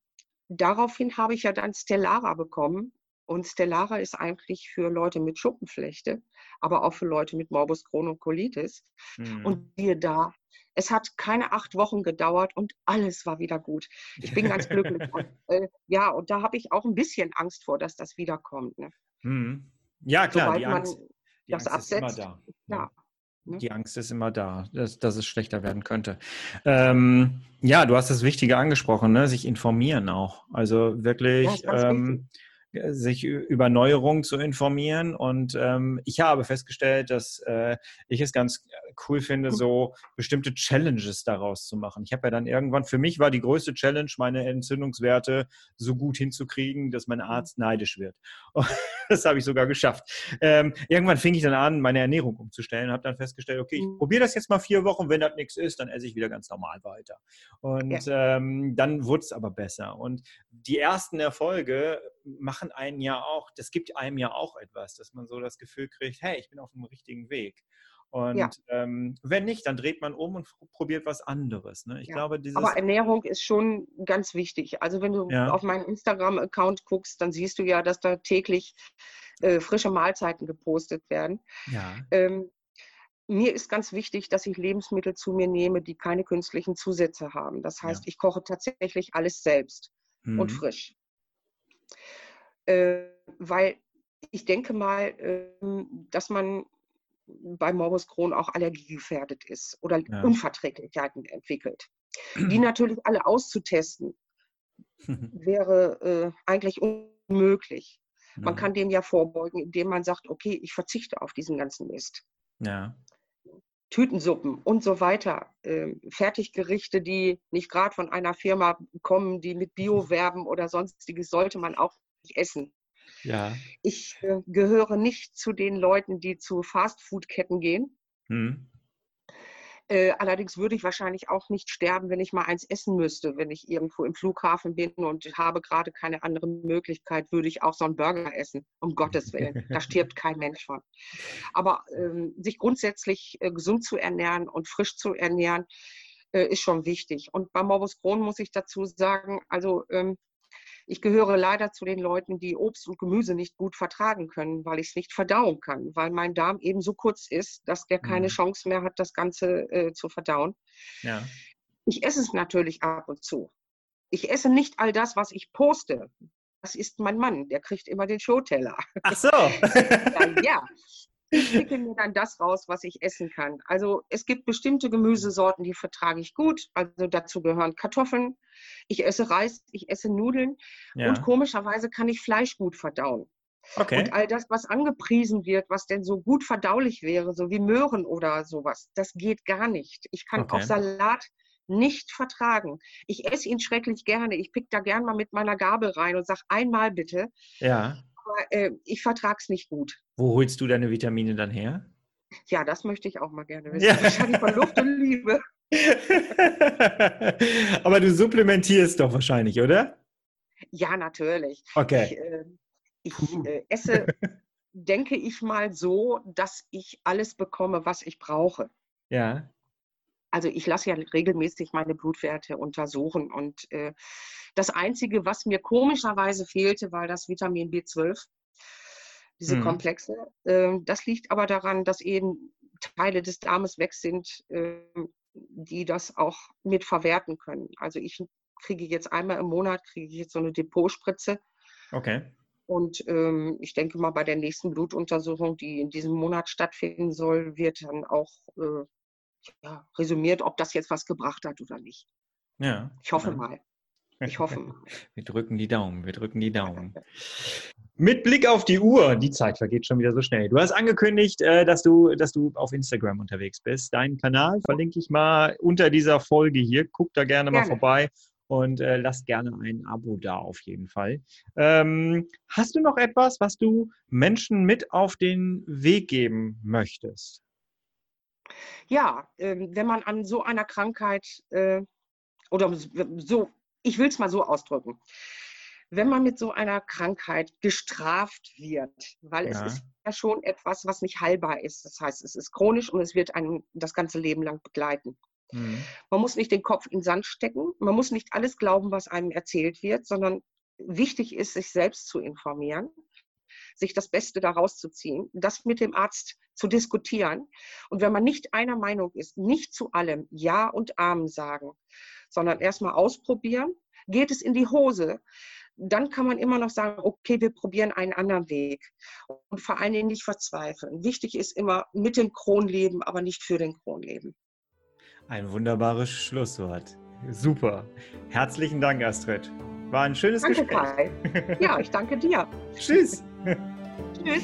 S2: daraufhin habe ich ja dann Stellara bekommen. Und Stellara ist eigentlich für Leute mit Schuppenflechte, aber auch für Leute mit Morbus Crohn und Colitis. Mhm. Und wir da, es hat keine acht Wochen gedauert und alles war wieder gut. Ich bin ganz glücklich. und, [LAUGHS] äh, ja, und da habe ich auch ein bisschen Angst vor, dass das wiederkommt. Ne?
S1: Mhm. Ja, klar,
S2: Sobald
S1: die Angst,
S2: die Angst absetzt,
S1: ist immer da.
S2: Ja.
S1: Ne? Die Angst ist immer da, dass, dass es schlechter werden könnte. Ähm, ja, du hast das Wichtige angesprochen, ne? sich informieren auch. Also wirklich ja, ähm, sich über Neuerungen zu informieren. Und ähm, ich habe festgestellt, dass äh, ich es ganz cool finde, so bestimmte Challenges daraus zu machen. Ich habe ja dann irgendwann, für mich war die größte Challenge, meine Entzündungswerte so gut hinzukriegen, dass mein hm. Arzt neidisch wird. [LAUGHS] das habe ich sogar geschafft. Ähm, irgendwann fing ich dann an, meine Ernährung umzustellen, und habe dann festgestellt, okay, ich hm. probiere das jetzt mal vier Wochen, wenn das nichts ist, dann esse ich wieder ganz normal weiter. Und ja. ähm, dann wurde es aber besser. Und die ersten Erfolge machen einen ja auch, das gibt einem ja auch etwas, dass man so das Gefühl kriegt, hey, ich bin auf dem richtigen Weg. Und ja. ähm, wenn nicht, dann dreht man um und probiert was anderes. Ne? Ich
S2: ja.
S1: glaube, dieses
S2: Aber Ernährung ist schon ganz wichtig. Also wenn du ja. auf meinen Instagram-Account guckst, dann siehst du ja, dass da täglich äh, frische Mahlzeiten gepostet werden. Ähm, mir ist ganz wichtig, dass ich Lebensmittel zu mir nehme, die keine künstlichen Zusätze haben. Das heißt, ich koche tatsächlich alles selbst mhm. und frisch. Äh, weil ich denke mal, äh, dass man bei Morbus Crohn auch allergiegefährdet ist oder ja. Unverträglichkeiten entwickelt. Die [CLEARS THROAT] natürlich alle auszutesten, [LAUGHS] wäre äh, eigentlich unmöglich. Ja. Man kann dem ja vorbeugen, indem man sagt, okay, ich verzichte auf diesen ganzen Mist.
S1: Ja.
S2: Tütensuppen und so weiter, äh, Fertiggerichte, die nicht gerade von einer Firma kommen, die mit Bio werben oder sonstiges, sollte man auch nicht essen.
S1: Ja.
S2: Ich äh, gehöre nicht zu den Leuten, die zu Fastfood-Ketten gehen. Hm. Äh, allerdings würde ich wahrscheinlich auch nicht sterben, wenn ich mal eins essen müsste. Wenn ich irgendwo im Flughafen bin und habe gerade keine andere Möglichkeit, würde ich auch so einen Burger essen. Um Gottes Willen. Da [LAUGHS] stirbt kein Mensch von. Aber ähm, sich grundsätzlich äh, gesund zu ernähren und frisch zu ernähren, äh, ist schon wichtig. Und bei Morbus Crohn muss ich dazu sagen, also ähm, ich gehöre leider zu den Leuten, die Obst und Gemüse nicht gut vertragen können, weil ich es nicht verdauen kann, weil mein Darm eben so kurz ist, dass der keine mhm. Chance mehr hat, das Ganze äh, zu verdauen.
S1: Ja.
S2: Ich esse es natürlich ab und zu. Ich esse nicht all das, was ich poste. Das ist mein Mann, der kriegt immer den Showteller.
S1: Ach so. [LAUGHS]
S2: ja, ich picke mir dann das raus, was ich essen kann. Also es gibt bestimmte Gemüsesorten, die vertrage ich gut. Also dazu gehören Kartoffeln. Ich esse Reis, ich esse Nudeln. Ja. Und komischerweise kann ich Fleisch gut verdauen.
S1: Okay.
S2: Und all das, was angepriesen wird, was denn so gut verdaulich wäre, so wie Möhren oder sowas, das geht gar nicht. Ich kann okay. auch Salat nicht vertragen. Ich esse ihn schrecklich gerne. Ich pick da gern mal mit meiner Gabel rein und sage einmal bitte.
S1: Ja
S2: aber äh, ich vertrage es nicht gut.
S1: Wo holst du deine Vitamine dann her?
S2: Ja, das möchte ich auch mal gerne wissen. Ja. Wahrscheinlich von Luft und Liebe. [LAUGHS]
S1: aber du supplementierst doch wahrscheinlich, oder?
S2: Ja, natürlich.
S1: Okay.
S2: Ich, äh, ich äh, esse, [LAUGHS] denke ich mal, so, dass ich alles bekomme, was ich brauche.
S1: Ja.
S2: Also ich lasse ja regelmäßig meine Blutwerte untersuchen und äh, das Einzige, was mir komischerweise fehlte, war das Vitamin B12, diese mhm. Komplexe. Äh, das liegt aber daran, dass eben Teile des Darmes weg sind, äh, die das auch mit verwerten können. Also ich kriege jetzt einmal im Monat kriege ich jetzt so eine Depotspritze.
S1: Okay.
S2: Und ähm, ich denke mal, bei der nächsten Blutuntersuchung, die in diesem Monat stattfinden soll, wird dann auch äh, ja, resümiert, ob das jetzt was gebracht hat oder nicht.
S1: Ja.
S2: Ich hoffe ja. mal. Ich hoffe mal. [LAUGHS]
S1: Wir drücken die Daumen, wir drücken die Daumen. [LAUGHS] Mit Blick auf die Uhr, die Zeit vergeht schon wieder so schnell. Du hast angekündigt, äh, dass du, dass du auf Instagram unterwegs bist. Deinen Kanal verlinke ich mal unter dieser Folge hier. Guck da gerne, gerne. mal vorbei und äh, lass gerne ein Abo da auf jeden Fall. Ähm, hast du noch etwas, was du Menschen mit auf den Weg geben möchtest?
S2: Ja, äh, wenn man an so einer Krankheit äh, oder so, ich will es mal so ausdrücken, wenn man mit so einer Krankheit gestraft wird, weil ja. es ist ja schon etwas, was nicht heilbar ist. Das heißt, es ist chronisch und es wird einen das ganze Leben lang begleiten. Mhm. Man muss nicht den Kopf in den Sand stecken, man muss nicht alles glauben, was einem erzählt wird, sondern wichtig ist, sich selbst zu informieren. Sich das Beste daraus zu ziehen, das mit dem Arzt zu diskutieren. Und wenn man nicht einer Meinung ist, nicht zu allem Ja und Amen sagen, sondern erstmal ausprobieren, geht es in die Hose, dann kann man immer noch sagen, okay, wir probieren einen anderen Weg und vor allen Dingen nicht verzweifeln. Wichtig ist immer mit dem Kron leben, aber nicht für den Kron leben.
S1: Ein wunderbares Schlusswort. Super. Herzlichen Dank, Astrid. War ein schönes
S2: danke,
S1: Gespräch.
S2: Kai. Ja, ich danke dir. [LAUGHS]
S1: Tschüss.
S2: Tschüss.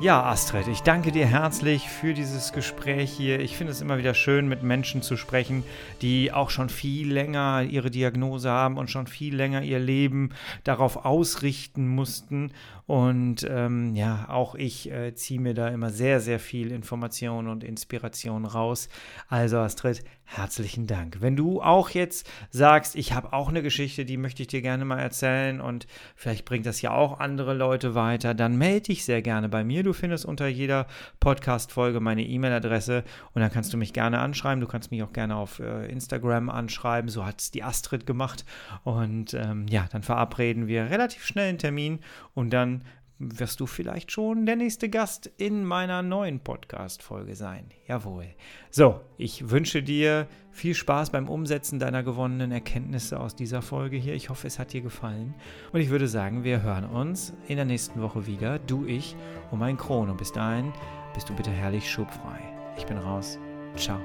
S1: Ja, Astrid, ich danke dir herzlich für dieses Gespräch hier. Ich finde es immer wieder schön, mit Menschen zu sprechen, die auch schon viel länger ihre Diagnose haben und schon viel länger ihr Leben darauf ausrichten mussten. Und ähm, ja, auch ich äh, ziehe mir da immer sehr, sehr viel Information und Inspiration raus. Also, Astrid, herzlichen Dank. Wenn du auch jetzt sagst, ich habe auch eine Geschichte, die möchte ich dir gerne mal erzählen und vielleicht bringt das ja auch andere Leute weiter, dann melde dich sehr gerne bei mir. Du findest unter jeder Podcast-Folge meine E-Mail-Adresse und dann kannst du mich gerne anschreiben. Du kannst mich auch gerne auf äh, Instagram anschreiben. So hat es die Astrid gemacht. Und ähm, ja, dann verabreden wir relativ schnell einen Termin und dann wirst du vielleicht schon der nächste Gast in meiner neuen Podcast-Folge sein. Jawohl. So, ich wünsche dir viel Spaß beim Umsetzen deiner gewonnenen Erkenntnisse aus dieser Folge hier. Ich hoffe, es hat dir gefallen. Und ich würde sagen, wir hören uns in der nächsten Woche wieder. Du, ich und mein Kron. Und bis dahin bist du bitte herrlich schubfrei. Ich bin raus. Ciao.